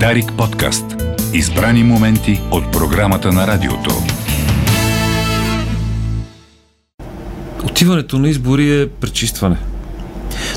Дарик подкаст. Избрани моменти от програмата на радиото. Отиването на избори е пречистване.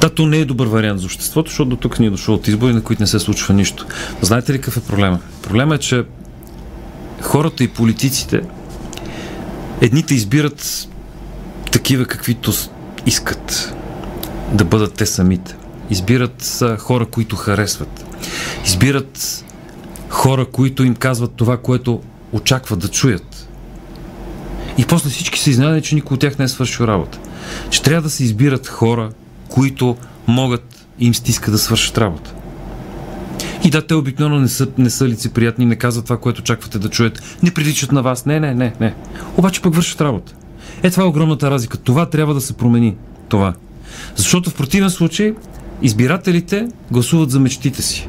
Да, то не е добър вариант за обществото, защото до тук ни е дошло от избори, на които не се случва нищо. Знаете ли какъв е проблема? Проблема е, че хората и политиците едните избират такива, каквито искат да бъдат те самите. Избират хора, които харесват. Избират хора, които им казват това, което очакват да чуят. И после всички се изненадани, че никой от тях не е свършил работа. Че трябва да се избират хора, които могат и им стиска да свършат работа. И да, те обикновено не са, не са лицеприятни, не казват това, което очаквате да чуят, не приличат на вас. Не, не, не, не. Обаче пък вършат работа. Е, това е огромната разлика. Това трябва да се промени. Това. Защото в противен случай избирателите гласуват за мечтите си.